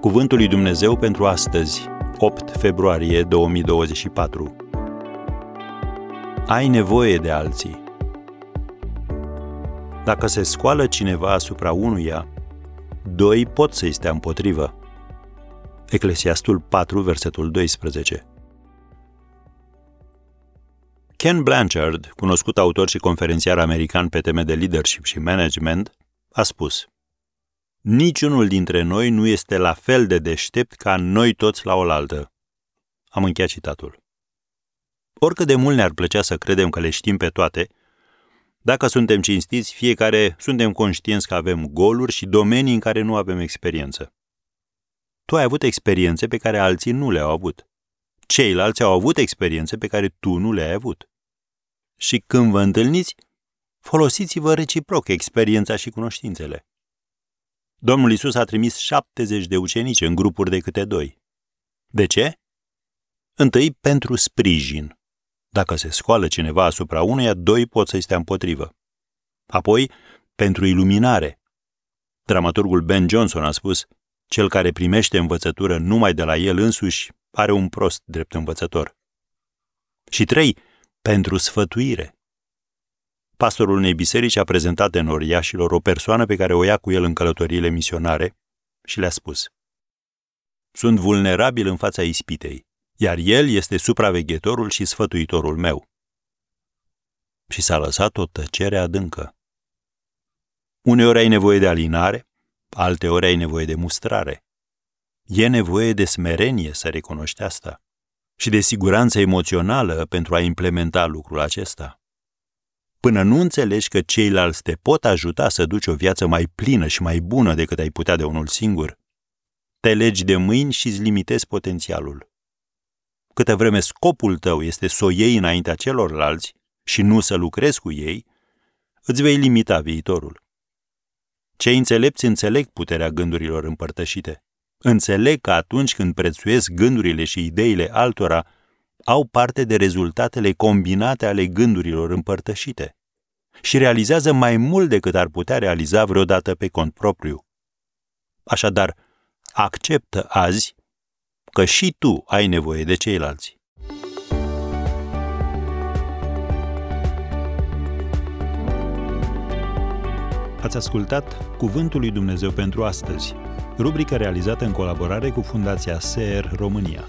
Cuvântul lui Dumnezeu pentru astăzi, 8 februarie 2024. Ai nevoie de alții. Dacă se scoală cineva asupra unuia, doi pot să-i stea împotrivă. Eclesiastul 4, versetul 12. Ken Blanchard, cunoscut autor și conferențiar american pe teme de leadership și management, a spus Niciunul dintre noi nu este la fel de deștept ca noi toți la oaltă. Am încheiat citatul. Oricât de mult ne-ar plăcea să credem că le știm pe toate, dacă suntem cinstiți, fiecare suntem conștienți că avem goluri și domenii în care nu avem experiență. Tu ai avut experiențe pe care alții nu le-au avut. Ceilalți au avut experiențe pe care tu nu le-ai avut. Și când vă întâlniți, folosiți-vă reciproc experiența și cunoștințele. Domnul Isus a trimis 70 de ucenici în grupuri de câte doi. De ce? Întâi, pentru sprijin. Dacă se scoală cineva asupra unuia, doi pot să-i stea împotrivă. Apoi, pentru iluminare. Dramaturgul Ben Johnson a spus, cel care primește învățătură numai de la el însuși are un prost drept învățător. Și trei, pentru sfătuire. Pastorul unei biserici a prezentat enoriașilor o persoană pe care o ia cu el în călătoriile misionare și le-a spus Sunt vulnerabil în fața ispitei, iar el este supraveghetorul și sfătuitorul meu. Și s-a lăsat o tăcere adâncă. Uneori ai nevoie de alinare, alteori ai nevoie de mustrare. E nevoie de smerenie să recunoști asta și de siguranță emoțională pentru a implementa lucrul acesta. Până nu înțelegi că ceilalți te pot ajuta să duci o viață mai plină și mai bună decât ai putea de unul singur, te legi de mâini și îți limitezi potențialul. Câtă vreme scopul tău este să o iei înaintea celorlalți și nu să lucrezi cu ei, îți vei limita viitorul. Cei înțelepți înțeleg puterea gândurilor împărtășite. Înțeleg că atunci când prețuiesc gândurile și ideile altora, au parte de rezultatele combinate ale gândurilor împărtășite și realizează mai mult decât ar putea realiza vreodată pe cont propriu. Așadar, acceptă azi că și tu ai nevoie de ceilalți. Ați ascultat Cuvântul lui Dumnezeu pentru astăzi, rubrica realizată în colaborare cu Fundația SER România.